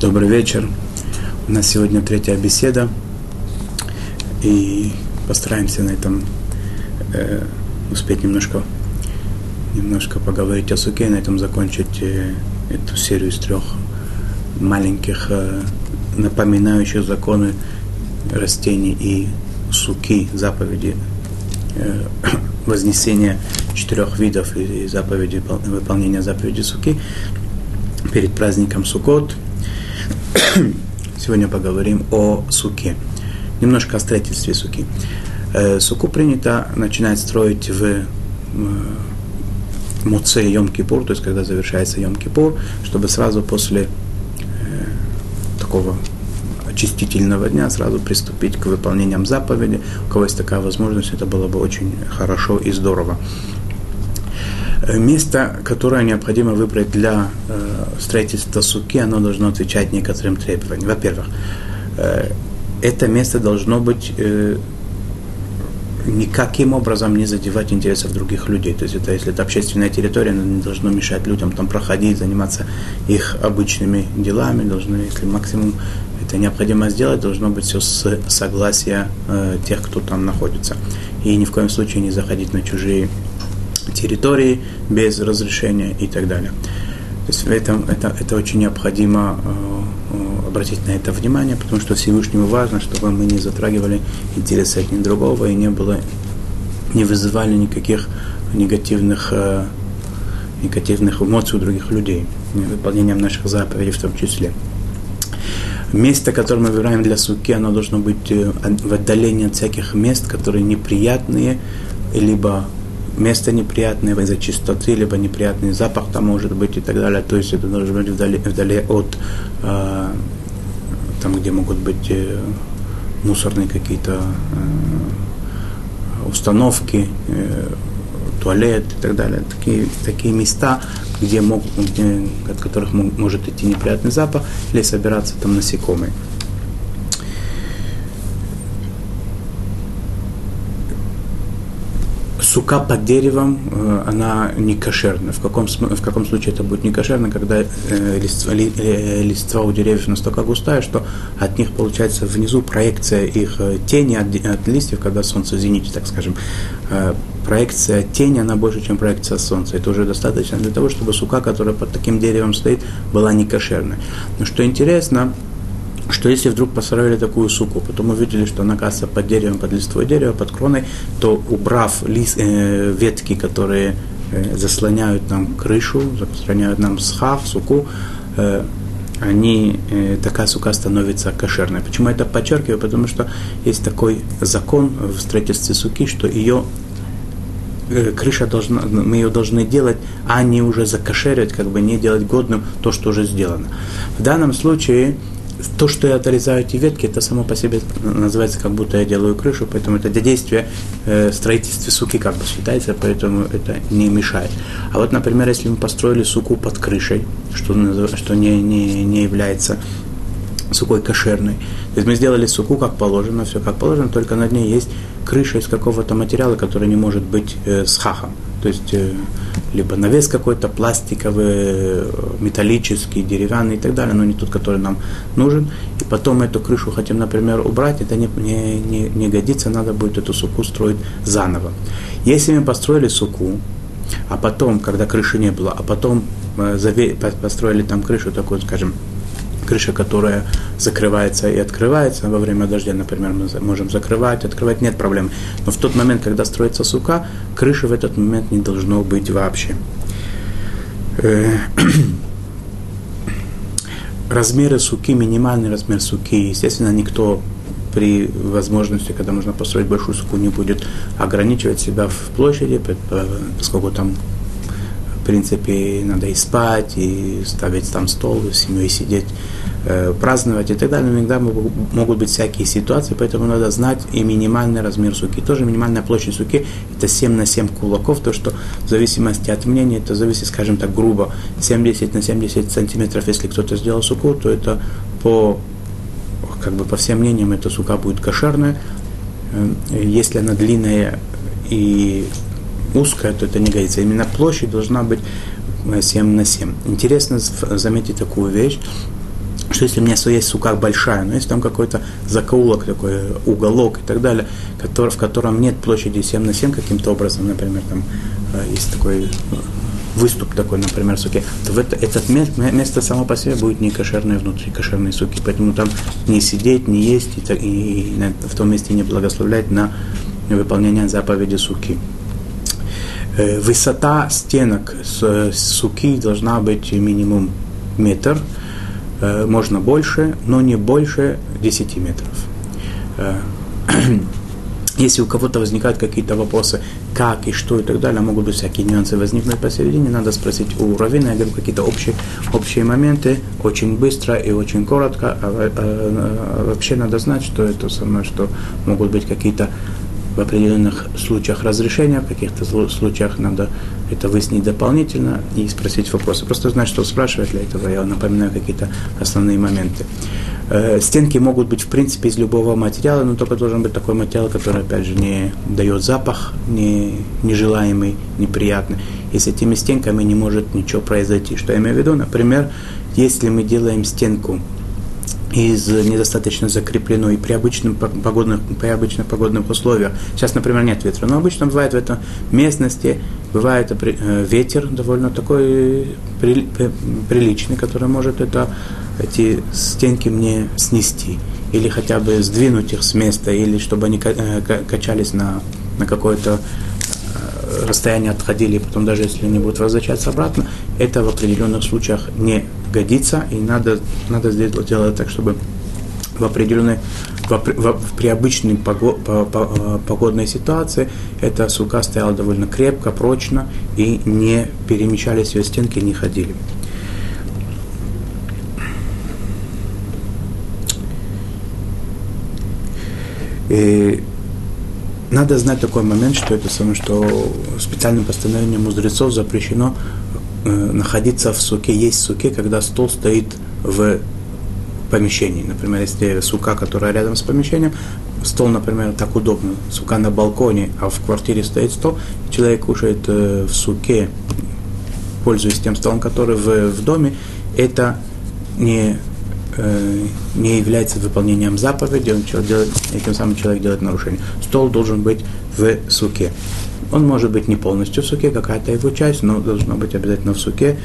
Добрый вечер. У нас сегодня третья беседа. И постараемся на этом э, успеть немножко, немножко поговорить о суке, на этом закончить э, эту серию из трех маленьких, э, напоминающих законы растений и суки, заповеди э, вознесения четырех видов и заповеди, выполнения заповеди суки перед праздником Сукот – Сегодня поговорим о суке. Немножко о строительстве суки. Э, суку принято начинать строить в Муце Йом-Кипур, то есть когда завершается Йом-Кипур, чтобы сразу после э, такого очистительного дня сразу приступить к выполнениям заповеди. У кого есть такая возможность, это было бы очень хорошо и здорово. Э, место, которое необходимо выбрать для э, строительства суки, оно должно отвечать некоторым требованиям. Во-первых, э, это место должно быть никаким образом не задевать интересов других людей. То есть это, если это общественная территория, она не должно мешать людям там проходить, заниматься их обычными делами. Должны, если максимум это необходимо сделать, должно быть все с согласия э, тех, кто там находится. И ни в коем случае не заходить на чужие территории без разрешения и так далее. То есть это, это, это очень необходимо э, э, обратить на это внимание, потому что Всевышнему важно, чтобы мы не затрагивали интересы одни другого и не было, не вызывали никаких негативных, э, негативных эмоций у других людей, выполнением наших заповедей в том числе. Место, которое мы выбираем для суки, оно должно быть в отдалении от всяких мест, которые неприятные, либо место неприятное из-за чистоты, либо неприятный запах там может быть и так далее. То есть это должно быть вдали, вдали от э, там, где могут быть э, мусорные какие-то э, установки, э, туалет и так далее. Такие, такие места, где, мог, где, от которых может идти неприятный запах или собираться там насекомые. Сука под деревом, э, она не кошерна. В каком, в каком случае это будет не кошерно, когда э, листва, ли, э, листва у деревьев настолько густая, что от них получается внизу проекция их тени от, от листьев, когда солнце в зените, так скажем. Проекция тени, она больше, чем проекция солнца. Это уже достаточно для того, чтобы сука, которая под таким деревом стоит, была не кошерной. Но что интересно, что если вдруг построили такую суку, потом увидели, что она оказывается под деревом, под листвой дерева, под кроной, то убрав лист, э, ветки, которые э, заслоняют нам крышу, заслоняют нам схав, суку, э, они, э, такая сука становится кошерной. Почему я это подчеркиваю? Потому что есть такой закон в строительстве суки, что ее э, крыша должна, мы ее должны делать, а не уже закошерить, как бы не делать годным то, что уже сделано. В данном случае то, что я отрезаю эти ветки, это само по себе называется, как будто я делаю крышу, поэтому это для действия э, строительства суки как бы считается, поэтому это не мешает. А вот, например, если мы построили суку под крышей, что, что не, не, не является сукой кошерной. То есть мы сделали суку как положено, все как положено, только над ней есть крыша из какого-то материала, который не может быть э, с хахом. То есть э, либо навес какой-то пластиковый, металлический, деревянный и так далее, но не тот, который нам нужен. И потом эту крышу хотим, например, убрать, это не, не, не, не годится, надо будет эту суку строить заново. Если мы построили суку, а потом, когда крыши не было, а потом э, построили там крышу такую, скажем, крыша, которая закрывается и открывается. Во время дождя, например, мы можем закрывать, открывать, нет проблем. Но в тот момент, когда строится сука, крыши в этот момент не должно быть вообще. Э, размеры суки, минимальный размер суки, естественно, никто при возможности, когда можно построить большую суку, не будет ограничивать себя в площади, поскольку там принципе, надо и спать, и ставить там стол, с семьей сидеть, э, праздновать и так далее. Но иногда могут быть всякие ситуации, поэтому надо знать и минимальный размер суки. Тоже минимальная площадь суки – это 7 на 7 кулаков, то, что в зависимости от мнения, это зависит, скажем так, грубо, 70 на 70 сантиметров, если кто-то сделал суку, то это по, как бы по всем мнениям, эта сука будет кошерная. Э, если она длинная и узкая, то это не годится. Именно площадь должна быть 7 на 7. Интересно заметить такую вещь, что если у меня есть сука большая, но есть там какой-то закоулок такой, уголок и так далее, который, в котором нет площади 7 на 7 каким-то образом, например, там э, есть такой э, выступ такой, например, суки, то в это, этот место, само по себе будет не кошерное внутри кошерной суки, поэтому там не сидеть, не есть и, и, и в том месте не благословлять на выполнение заповеди суки. Э, высота стенок с суки должна быть минимум метр, э, можно больше, но не больше 10 метров. Э, если у кого-то возникают какие-то вопросы, как и что и так далее, могут быть всякие нюансы возникнуть посередине, надо спросить у Равина, я говорю какие-то общие, общие моменты, очень быстро и очень коротко, а, а, а вообще надо знать, что это самое, что могут быть какие-то в определенных случаях разрешения, в каких-то случаях надо это выяснить дополнительно и спросить вопросы. Просто знать, что спрашивать для этого, я напоминаю какие-то основные моменты. Э, стенки могут быть, в принципе, из любого материала, но только должен быть такой материал, который, опять же, не дает запах, не, нежелаемый, неприятный. И с этими стенками не может ничего произойти. Что я имею в виду? Например, если мы делаем стенку из недостаточно закрепленной при, обычном погодных, при обычных погодных условиях. Сейчас, например, нет ветра, но обычно бывает в этой местности, бывает э, ветер довольно такой приличный, который может это, эти стенки мне снести или хотя бы сдвинуть их с места, или чтобы они э, качались на, на какое-то э, расстояние отходили, и потом даже если они будут возвращаться обратно, это в определенных случаях не годится, и надо, надо сделать так, чтобы в определенной, в, в, при обычной погод, по, по, погодной ситуации эта сука стояла довольно крепко, прочно и не перемещались ее стенки, не ходили. И надо знать такой момент, что это самое, что специальным постановлением мудрецов запрещено Э, находиться в суке, есть суке, когда стол стоит в помещении. Например, если сука, которая рядом с помещением, стол, например, так удобно, сука на балконе, а в квартире стоит стол, человек кушает э, в суке, пользуясь тем столом, который в, в доме, это не, э, не является выполнением заповеди, он делает, этим самым человек делает нарушение. Стол должен быть в суке. Он может быть не полностью в суке, какая-то его часть, но должно быть обязательно в суке.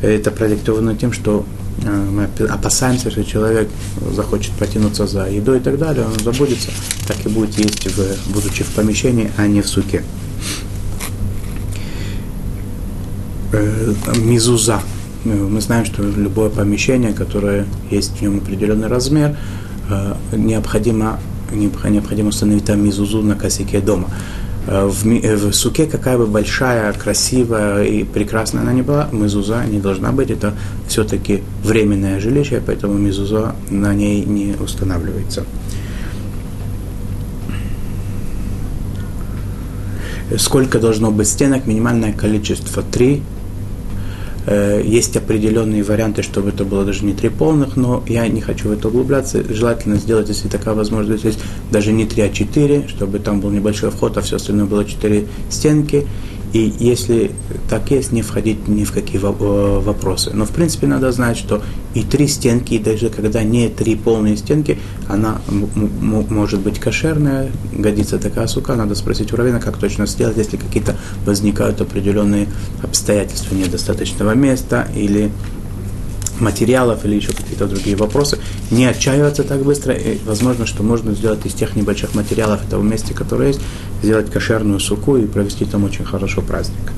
Это продиктовано тем, что э, мы опасаемся, что человек захочет потянуться за едой и так далее, он забудется, так и будет есть, в, будучи в помещении, а не в суке. Э, мизуза. Э, мы знаем, что любое помещение, которое есть в нем определенный размер, необходимо, необходимо установить там мизузу на косяке дома. Э, в, э, в суке, какая бы большая, красивая и прекрасная она ни была, мезуза не должна быть. Это все-таки временное жилище, поэтому мезуза на ней не устанавливается. Сколько должно быть стенок? Минимальное количество три Э, есть определенные варианты, чтобы это было даже не три полных, но я не хочу в это углубляться. Желательно сделать, если такая возможность есть, даже не три, а четыре, чтобы там был небольшой вход, а все остальное было четыре стенки. И если так есть, не входить ни в какие э, вопросы. Но в принципе надо знать, что и три стенки, и даже когда не три полные стенки, она может быть кошерная, годится такая сука, надо спросить у равина, как точно сделать, если какие-то возникают определенные обстоятельства недостаточного места или материалов или еще какие-то другие вопросы. Не отчаиваться так быстро. И возможно, что можно сделать из тех небольших материалов этого места, которые есть, сделать кошерную суку и провести там очень хорошо праздник.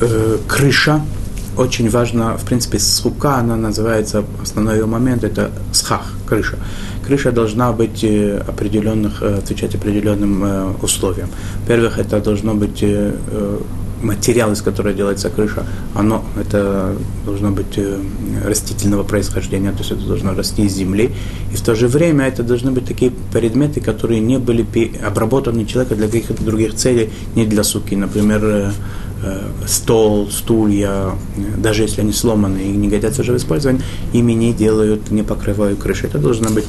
Э, крыша очень важно, в принципе, сука, она называется, основной момент, это схах, крыша крыша должна быть э, определенных, э, отвечать определенным э, условиям. Во-первых, это должно быть материал, из которого делается крыша, оно, это должно быть растительного происхождения, то есть это должно расти из земли. И в то же время это должны быть такие предметы, которые не были обработаны человеком для каких-то других целей, не для суки. Например, стол, стулья, даже если они сломаны и не годятся уже в использовании, ими не делают, не покрывают крыши. Это должно быть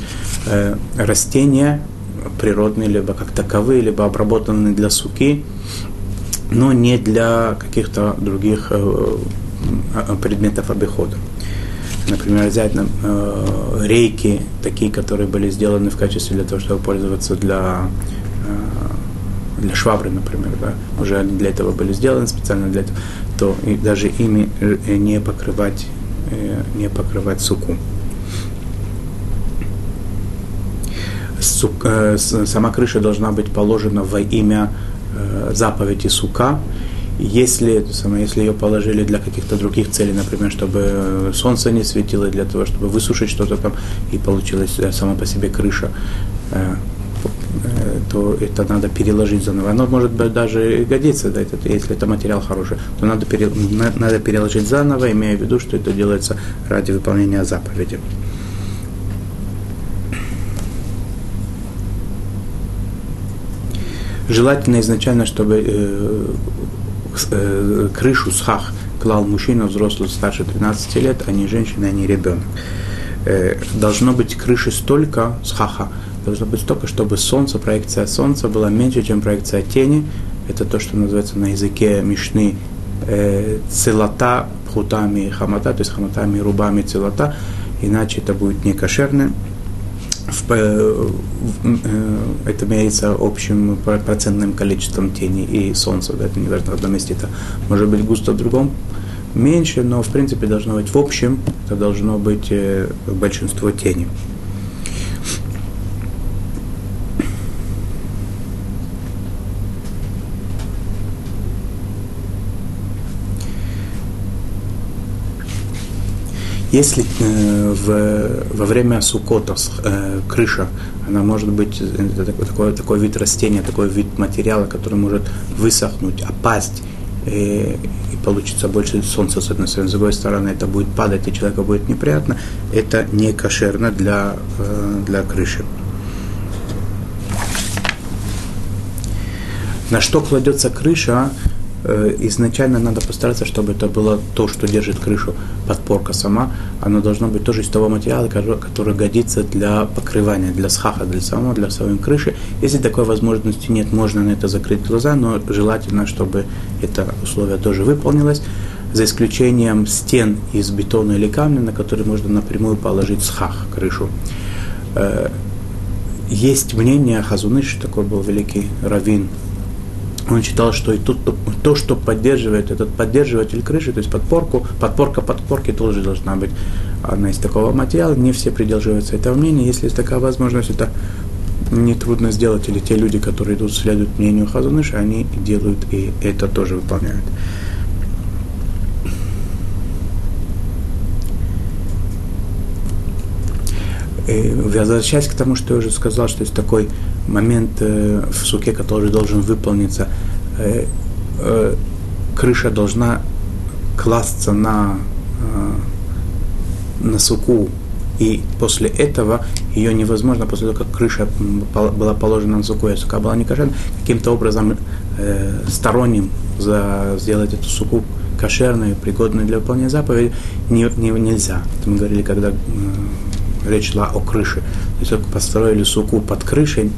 э, растения природные, либо как таковые, либо обработанные для суки. но не для каких-то других э, предметов обихода. Например, взять э, рейки, такие, которые были сделаны в качестве для того, чтобы пользоваться для, э, для швабры, например, да, уже они для этого были сделаны специально для этого, то и даже ими э, не покрывать, э, не покрывать суку. Сук, э, сама крыша должна быть положена во имя э, заповеди сука, если, самое, если ее положили для каких-то других целей, например, чтобы солнце не светило, для того, чтобы высушить что-то там, и получилась э, сама по себе крыша, э, э, то это надо переложить заново. Оно может быть даже годится, да, это, если это материал хороший, то надо, пере, надо переложить заново, имея в виду, что это делается ради выполнения заповеди. Желательно изначально, чтобы э, э, крышу схах клал мужчина взрослый старше 13 лет, а не женщина, а не ребенок. Э, должно быть крыши столько схаха, должно быть столько, чтобы солнце, проекция солнца была меньше, чем проекция тени. Это то, что называется на языке мишны э, целота, пхутами хамата, то есть хаматами, рубами целота, иначе это будет не кошерно в, э, это меряется общим процентным количеством тени и солнца. Да, это не важно, в одном месте это может быть густо, в другом меньше, но в принципе должно быть в общем, это должно быть э, большинство тени. Если э, в, во время сукота э, крыша, она может быть это такой, такой, такой вид растения, такой вид материала, который может высохнуть, опасть, э, и получится больше солнца с одной стороны, с другой стороны это будет падать, и человеку будет неприятно, это не кошерно для, э, для крыши. На что кладется крыша, Э, изначально надо постараться, чтобы это было то, что держит крышу, подпорка сама, оно должно быть тоже из того материала, который годится для покрывания, для схаха, для самого, для самой крыши. Если такой возможности нет, можно на это закрыть глаза, но желательно, чтобы это условие тоже выполнилось, за исключением стен из бетона или камня, на которые можно напрямую положить схах, крышу. Э, есть мнение Хазуныш, такой был великий раввин он считал, что и тут то, что поддерживает этот поддерживатель крыши, то есть подпорку, подпорка подпорки тоже должна быть она из такого материала. Не все придерживаются этого мнения. Если есть такая возможность, это нетрудно сделать. Или те люди, которые идут, следуют мнению Хазуныша, они делают и это тоже выполняют. И возвращаясь к тому, что я уже сказал, что есть такой момент э, в суке, который должен выполниться, э, э, крыша должна класться на, на суку, и после этого ее невозможно, после того, как крыша была положена на суку, и сука была не кошерна, каким-то образом э, сторонним за, сделать эту суку кошерной, пригодной для выполнения заповеди, не, не, нельзя. Это мы говорили, когда э, речь шла о крыше. То есть построили суку под крышей,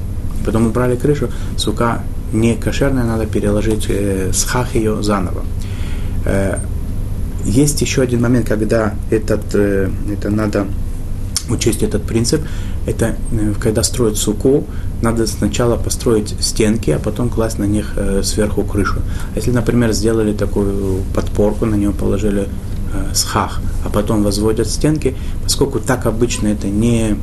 Потом убрали крышу, сука не кошерная, надо переложить э, схах ее заново. Э, есть еще один момент, когда этот, э, это надо учесть этот принцип. Это э, когда строят суку, надо сначала построить стенки, а потом класть на них э, сверху крышу. Если, например, сделали такую подпорку, на нее положили э, схах, а потом возводят стенки, поскольку так обычно это не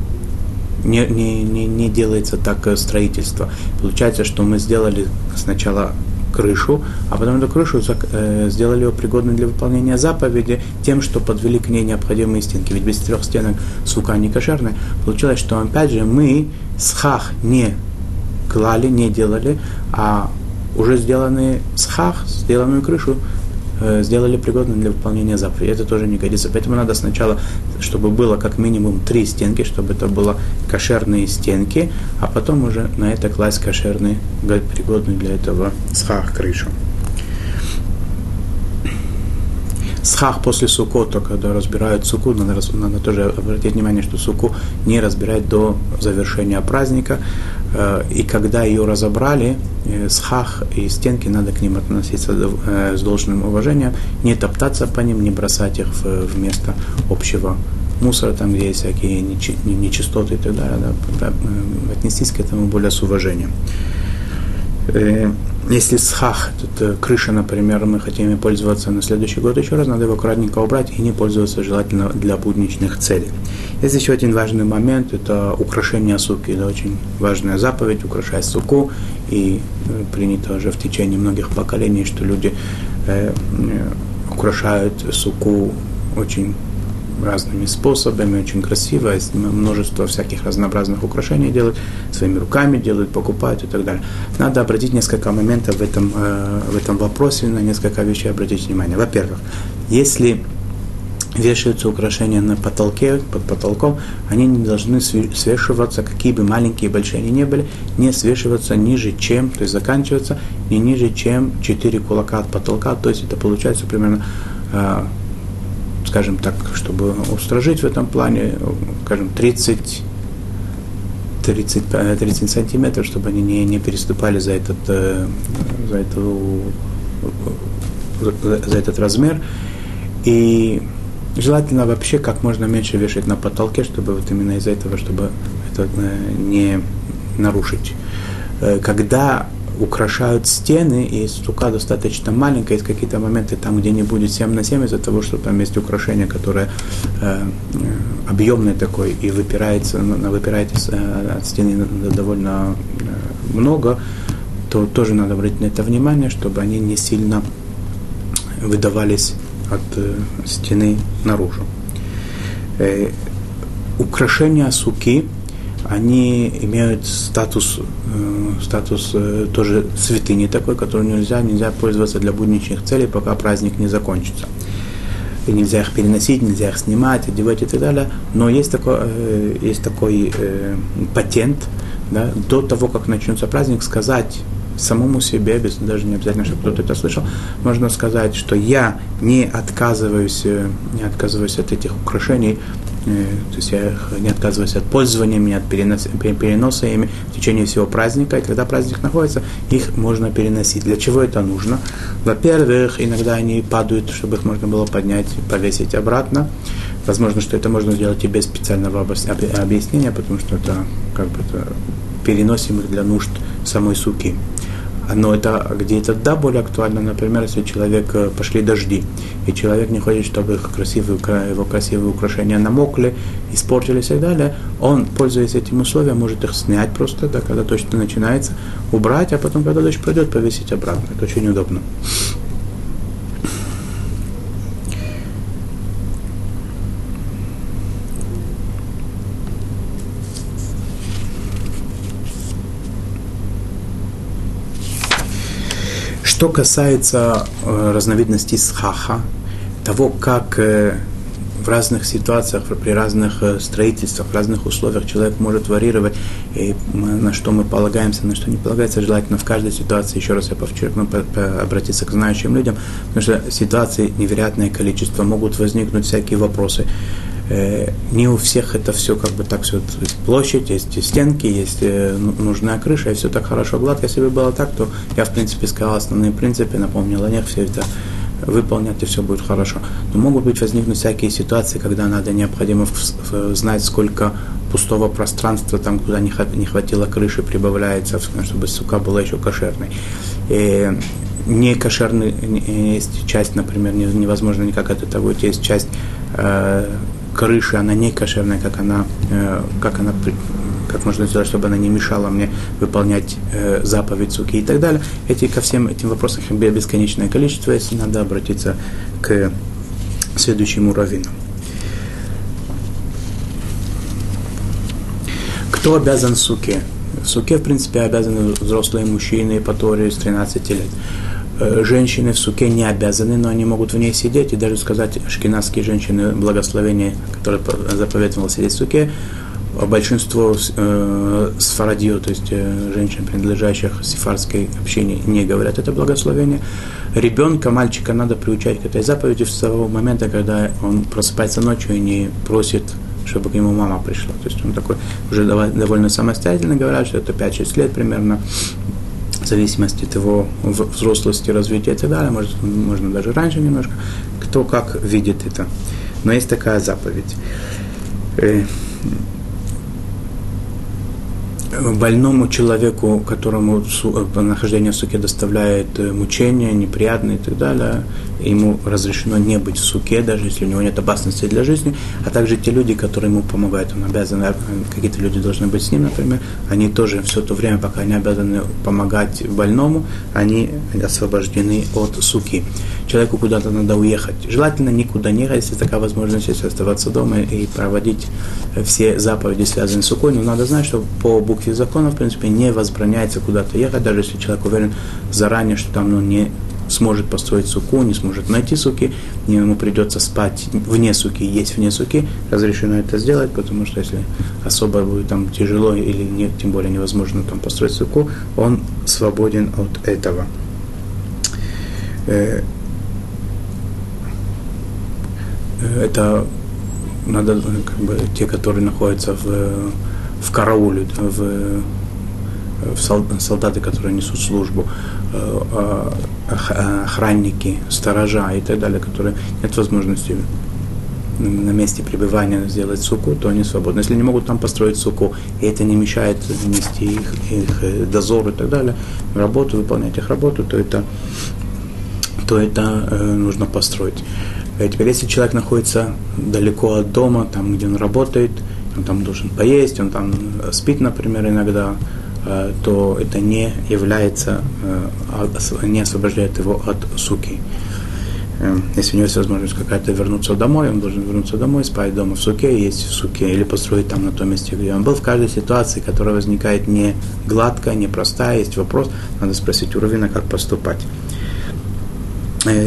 не, не, не, не делается так э, строительство. Получается, что мы сделали сначала крышу, а потом эту крышу э, сделали ее пригодной для выполнения заповеди тем, что подвели к ней необходимые стенки. Ведь без трех стенок сука не кошерная. Получилось, что опять же мы схах не клали, не делали, а уже сделанный схах, сделанную крышу сделали пригодным для выполнения заповеди. Это тоже не годится. Поэтому надо сначала, чтобы было как минимум три стенки, чтобы это было кошерные стенки, а потом уже на это класть кошерный, пригодный для этого схах крышу. Схах после сукота, когда разбирают суку, надо, надо тоже обратить внимание, что суку не разбирать до завершения праздника. Э, и когда ее разобрали, э, с хах и стенки, надо к ним относиться э, с должным уважением, не топтаться по ним, не бросать их в, место общего мусора, там, где есть всякие нечистоты и так далее, да, отнестись к этому более с уважением. Если схах, тут крыша, например, мы хотим им пользоваться на следующий год еще раз, надо его аккуратненько убрать и не пользоваться желательно для будничных целей. Есть еще один важный момент, это украшение суки. Это очень важная заповедь, украшать суку. И э, принято уже в течение многих поколений, что люди э, э, украшают суку очень разными способами, очень красиво, множество всяких разнообразных украшений делают, своими руками делают, покупают и так далее. Надо обратить несколько моментов в этом, э, в этом вопросе, на несколько вещей обратить внимание. Во-первых, если вешаются украшения на потолке, под потолком, они не должны свешиваться, какие бы маленькие и большие они не были, не свешиваться ниже, чем, то есть заканчиваться не ниже, чем 4 кулака от потолка, то есть это получается примерно э, скажем так, чтобы устражить в этом плане, скажем, 30, 30, 30 сантиметров, чтобы они не, не переступали за этот, э, за, эту, за этот размер. И желательно вообще как можно меньше вешать на потолке, чтобы вот именно из-за этого, чтобы это э, не нарушить. Э, когда украшают стены, и стука достаточно маленькая, есть какие-то моменты там, где не будет 7 на 7, из-за того, что там есть украшение, которое э, объемное такое и выпирается, выпирает э, от стены довольно э, много, то тоже надо обратить на это внимание, чтобы они не сильно выдавались от э, стены наружу. Э, украшения суки – они имеют статус, э, статус э, тоже святыни такой, который нельзя, нельзя пользоваться для будничных целей, пока праздник не закончится. И нельзя их переносить, нельзя их снимать, одевать и так далее. Но есть такой, э, есть такой э, патент, да, до того, как начнется праздник, сказать самому себе, без, даже не обязательно, чтобы кто-то это слышал, можно сказать, что я не отказываюсь, э, не отказываюсь от этих украшений то есть я не отказываюсь от пользования ими, от переноса, переноса ими в течение всего праздника, и когда праздник находится, их можно переносить. Для чего это нужно? Во-первых, иногда они падают, чтобы их можно было поднять повесить обратно. Возможно, что это можно сделать и без специального объяснения, потому что это как бы это переносим их для нужд самой суки но это где это да более актуально, например, если человек э, пошли дожди, и человек не хочет, чтобы их красивые, его красивые украшения намокли, испортились и так далее, он, пользуясь этим условием, может их снять просто, да, когда дождь начинается, убрать, а потом, когда дождь пройдет, повесить обратно. Это очень удобно. Что касается э, разновидностей схаха, того, как э, в разных ситуациях, при разных э, строительствах, в разных условиях человек может варьировать, и на что мы полагаемся, на что не полагается, желательно в каждой ситуации, еще раз я подчеркну, по, по, обратиться к знающим людям, потому что ситуаций невероятное количество, могут возникнуть всякие вопросы. Э, не у всех это все как бы так все, есть площадь, есть стенки, есть э, ну, нужная крыша, и все так хорошо гладко. Если бы было так, то я, в принципе, сказал основные принципы, напомнил о них, все это выполнять, и все будет хорошо. Но могут быть возникнуть всякие ситуации, когда надо необходимо знать, сколько пустого пространства, там, куда не хватило крыши, прибавляется, чтобы сука была еще кошерной. И не кошерный есть часть, например, невозможно никак от этого уйти, есть часть э, крыши, она не кошерная, как она, э, как она как можно сделать, чтобы она не мешала мне выполнять э, заповедь суки и так далее. Эти, ко всем этим вопросам бесконечное количество, если надо обратиться к следующему раввину. Кто обязан суке? Суке, в принципе, обязаны взрослые мужчины по Торе с 13 лет. Э, женщины в суке не обязаны, но они могут в ней сидеть и даже сказать шкинавские женщины благословение, которое заповедовало сидеть в суке, большинство э, сфарадио, то есть э, женщин, принадлежащих сифарской общине, не говорят это благословение. Ребенка, мальчика надо приучать к этой заповеди с того момента, когда он просыпается ночью и не просит чтобы к нему мама пришла. То есть он такой уже довольно самостоятельно говорят, что это 5-6 лет примерно, зависимости от его взрослости, развития и так далее, может, можно даже раньше немножко, кто как видит это. Но есть такая заповедь. Э, больному человеку, которому э, нахождение в суке доставляет э, мучения, неприятные и так далее, ему разрешено не быть в суке, даже если у него нет опасности для жизни, а также те люди, которые ему помогают, он обязан, э, какие-то люди должны быть с ним, например, они тоже все то время, пока они обязаны помогать больному, они освобождены от суки. Человеку куда-то надо уехать. Желательно никуда не ехать, если такая возможность есть, оставаться дома и проводить все заповеди, связанные с сукой, но надо знать, что по букве закона, в принципе, не возбраняется куда-то ехать, даже если человек уверен заранее, что там ну, не сможет построить суку, не сможет найти суки, ему придется спать вне суки, есть вне суки, разрешено это сделать, потому что если особо будет там тяжело или не, тем более невозможно там построить суку, он свободен от этого. Э, это надо как бы те, которые находятся в в карауле, в, в солдаты, которые несут службу, охранники, сторожа и так далее, которые нет возможности на месте пребывания сделать суку, то они свободны. Если не могут там построить суку, и это не мешает нести их, их э, дозор и так далее, работу, выполнять их работу, то это, то это э, нужно построить. Теперь, если человек находится далеко от дома, там, где он работает, он там должен поесть, он там э, спит, например, иногда, э, то это не является, э, не освобождает его от суки. Если у него есть возможность какая-то вернуться домой, он должен вернуться домой, спать дома в суке, есть в суке, или построить там на том месте, где он был. В каждой ситуации, которая возникает не гладкая, не простая, есть вопрос, надо спросить у Равина, как поступать.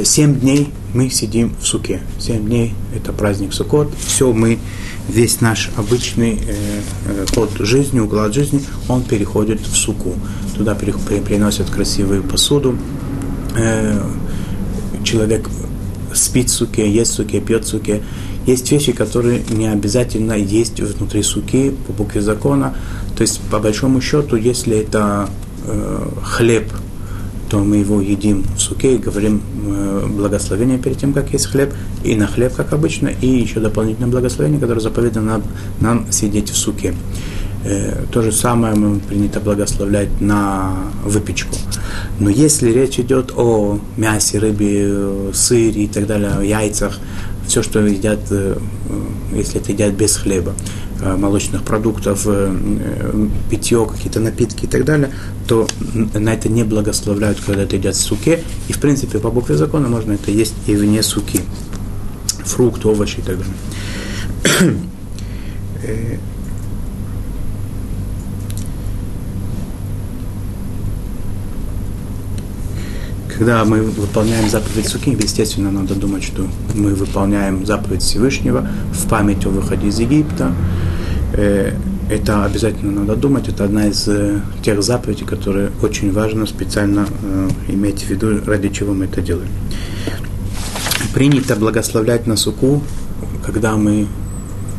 Семь дней мы сидим в суке. Семь дней – это праздник Суккот. Все мы весь наш обычный э, э, ход жизни, уклад жизни, он переходит в суку. Туда приносят красивую посуду. Э, человек спит в суке, ест в суке, пьет в суке. Есть вещи, которые не обязательно есть внутри суки по букве закона. То есть, по большому счету, если это э, хлеб, то мы его едим в суке и говорим э, благословение перед тем, как есть хлеб, и на хлеб, как обычно, и еще дополнительное благословение, которое заповедано нам, нам сидеть в суке. Э, то же самое мы принято благословлять на выпечку. Но если речь идет о мясе, рыбе, сыре и так далее, о яйцах, все, что едят, э, если это едят без хлеба, молочных продуктов, э, э, питье, какие-то напитки и так далее, то на это не благословляют, когда это едят в суке. И, в принципе, по букве закона можно это есть и вне суки. Фрукты, овощи и так далее. Когда мы выполняем заповедь Суки, естественно, надо думать, что мы выполняем заповедь Всевышнего в память о выходе из Египта, Э, это обязательно надо думать. Это одна из э, тех заповедей, которые очень важно специально э, иметь в виду, ради чего мы это делаем. Принято благословлять на суку, когда мы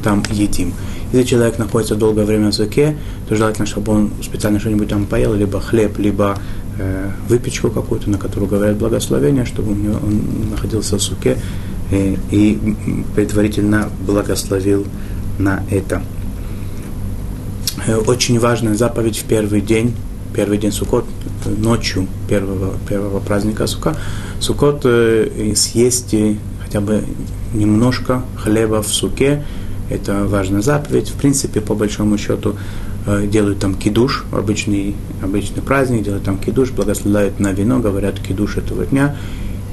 там едим. Если человек находится долгое время в суке, то желательно, чтобы он специально что-нибудь там поел, либо хлеб, либо э, выпечку какую-то, на которую говорят благословение, чтобы него, он находился в суке э, и предварительно благословил на это. Э, очень важная заповедь в первый день, первый день Суккот, ночью первого, первого праздника Сука, Суккот э, съесть хотя бы немножко хлеба в суке, это важная заповедь. В принципе, по большому счету, э, делают там кидуш, обычный, обычный праздник, делают там кидуш, благословляют на вино, говорят кидуш этого дня,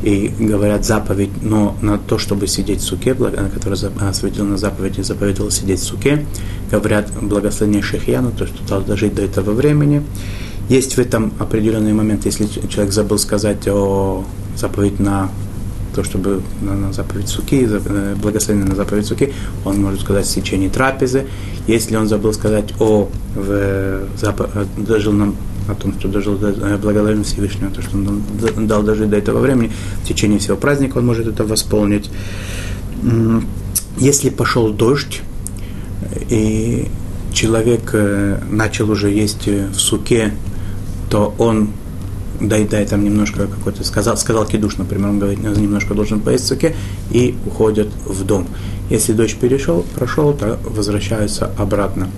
и говорят заповедь, но на то, чтобы сидеть в суке, который осветил на заповеди, заповедовал сидеть в суке, говорят благословение Шехьяну, то, что должен дожить до этого времени. Есть в этом определенный момент, если человек забыл сказать о заповедь на то, чтобы на, на заповедь суки, э, благословение на заповедь суки, он может сказать в течение трапезы. Если он забыл сказать о в, запо, дожил нам о том, что дожил до э, благодарен Всевышнему, то, что он дал дожить до этого времени, в течение всего праздника он может это восполнить. Если пошел дождь, и человек э, начал уже есть в суке, то он дай там немножко какой-то, сказал, сказал кидуш, например, он говорит, немножко должен поесть в суке, и уходят в дом. Если дочь перешел, прошел, то возвращаются обратно.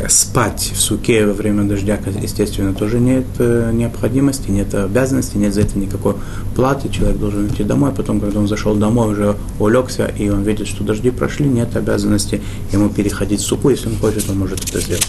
Э, спать в суке во время дождя, естественно, тоже нет э, необходимости, нет обязанности, нет за это никакой платы. Человек должен идти домой, потом, когда он зашел домой, уже улегся, и он видит, что дожди прошли, нет обязанности ему переходить в суку. Если он хочет, он может это сделать.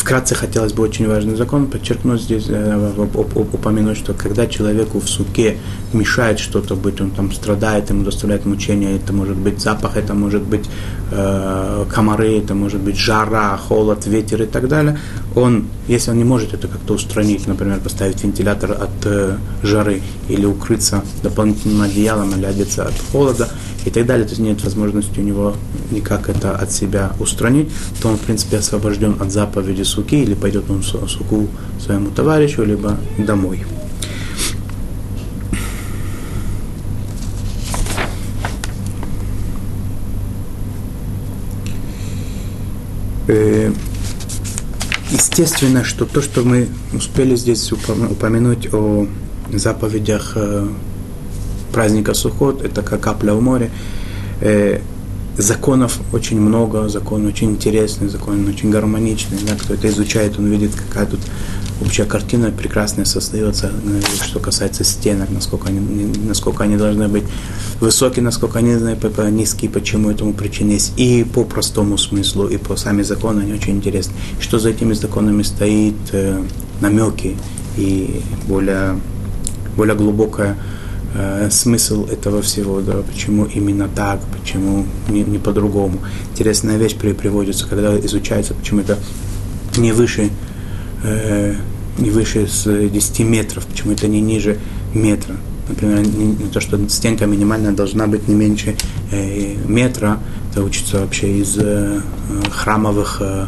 Вкратце хотелось бы очень важный закон подчеркнуть здесь, э, упомянуть, что когда человеку в суке мешает что-то быть, он там страдает, ему доставляет мучения, это может быть запах, это может быть э, комары, это может быть жара, холод, ветер и так далее, он, если он не может это как-то устранить, например, поставить вентилятор от э, жары или укрыться дополнительным одеялом или одеться от холода, и так далее, то есть нет возможности у него никак это от себя устранить, то он, в принципе, освобожден от заповеди суки, или пойдет он суку своему товарищу, либо домой. Э, естественно, что то, что мы успели здесь упомянуть о заповедях э, праздника Сухот, это как капля в море. Э, законов очень много, закон очень интересный, закон очень гармоничный. Да, кто это изучает, он видит, какая тут общая картина прекрасная создается, э, что касается стенок, насколько они, насколько они должны быть высокие, насколько они низкие, почему этому причина есть. И по простому смыслу, и по сами законы они очень интересны. Что за этими законами стоит, э, намеки и более, более глубокая э, смысл этого всего, да, почему именно так, почему не, не по-другому. Интересная вещь при, приводится, когда изучается, почему это не выше, э, не выше с 10 метров, почему это не ниже метра. Например, не, не то, что стенка минимальная должна быть не меньше э, метра, это учится вообще из э, храмовых, э,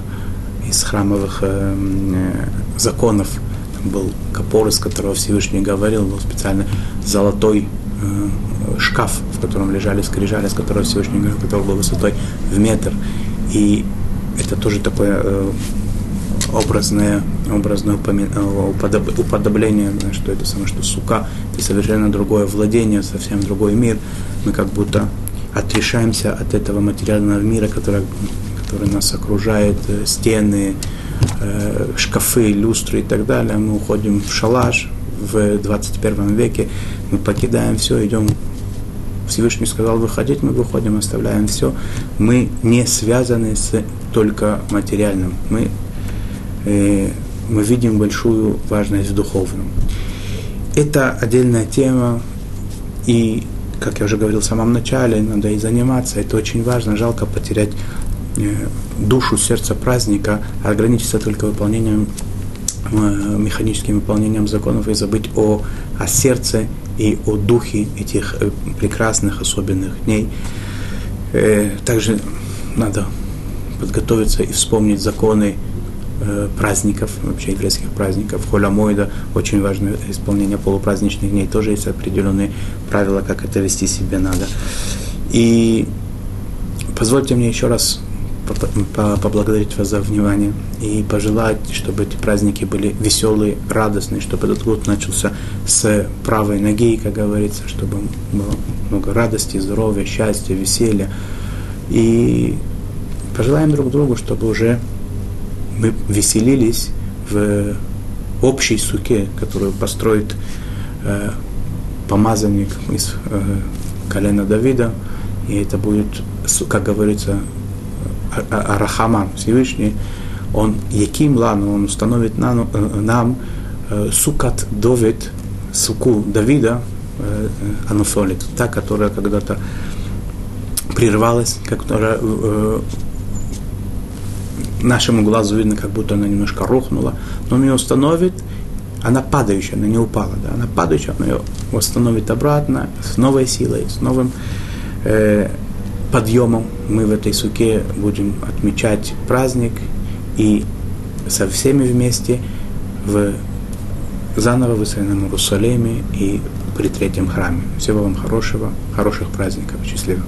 из храмовых э, э, законов был капор, из которого Всевышний говорил, был специально золотой э, шкаф, в котором лежали скрижали, с которого Всевышний говорил, который был высотой в метр. И это тоже такое э, образное, образное э, уподобление, что это самое, что сука, это совершенно другое владение, совсем другой мир. Мы как будто отрешаемся от этого материального мира, который, который нас окружает, э, стены, Э, шкафы, люстры и так далее, мы уходим в шалаш в 21 веке, мы покидаем все, идем Всевышний сказал выходить, мы выходим, оставляем все. Мы не связаны с только материальным. Мы, э, мы видим большую важность в духовном. Это отдельная тема, и, как я уже говорил в самом начале, надо и заниматься, это очень важно, жалко потерять Э, душу, сердце праздника, ограничиться только выполнением, э, механическим выполнением законов и забыть о, о сердце и о духе этих э, прекрасных, особенных дней. Также надо подготовиться и вспомнить законы праздников, вообще еврейских праздников. Холямойда, очень важное исполнение полупраздничных дней, тоже есть определенные правила, как это вести себе надо. И позвольте мне еще раз поблагодарить вас за внимание и пожелать, чтобы эти праздники были веселые, радостные, чтобы этот год начался с правой ноги, как говорится, чтобы было много радости, здоровья, счастья, веселья. И пожелаем друг другу, чтобы уже мы веселились в общей суке, которую построит э, помазанник из э, колена Давида, и это будет, как говорится, Арахаман, Всевышний, он Яким Лану, он установит нам, э, нам э, Сукат Довид, Суку Давида, э, Ануфолит, та, которая когда-то прервалась, которая нашему глазу видно, как будто она немножко рухнула, но он ее установит, она падающая, она не упала, да, она падающая, он ее восстановит обратно с новой силой, с новым э, подъемом мы в этой суке будем отмечать праздник и со всеми вместе в заново выстроенном Иерусалиме и при третьем храме. Всего вам хорошего, хороших праздников, счастливо.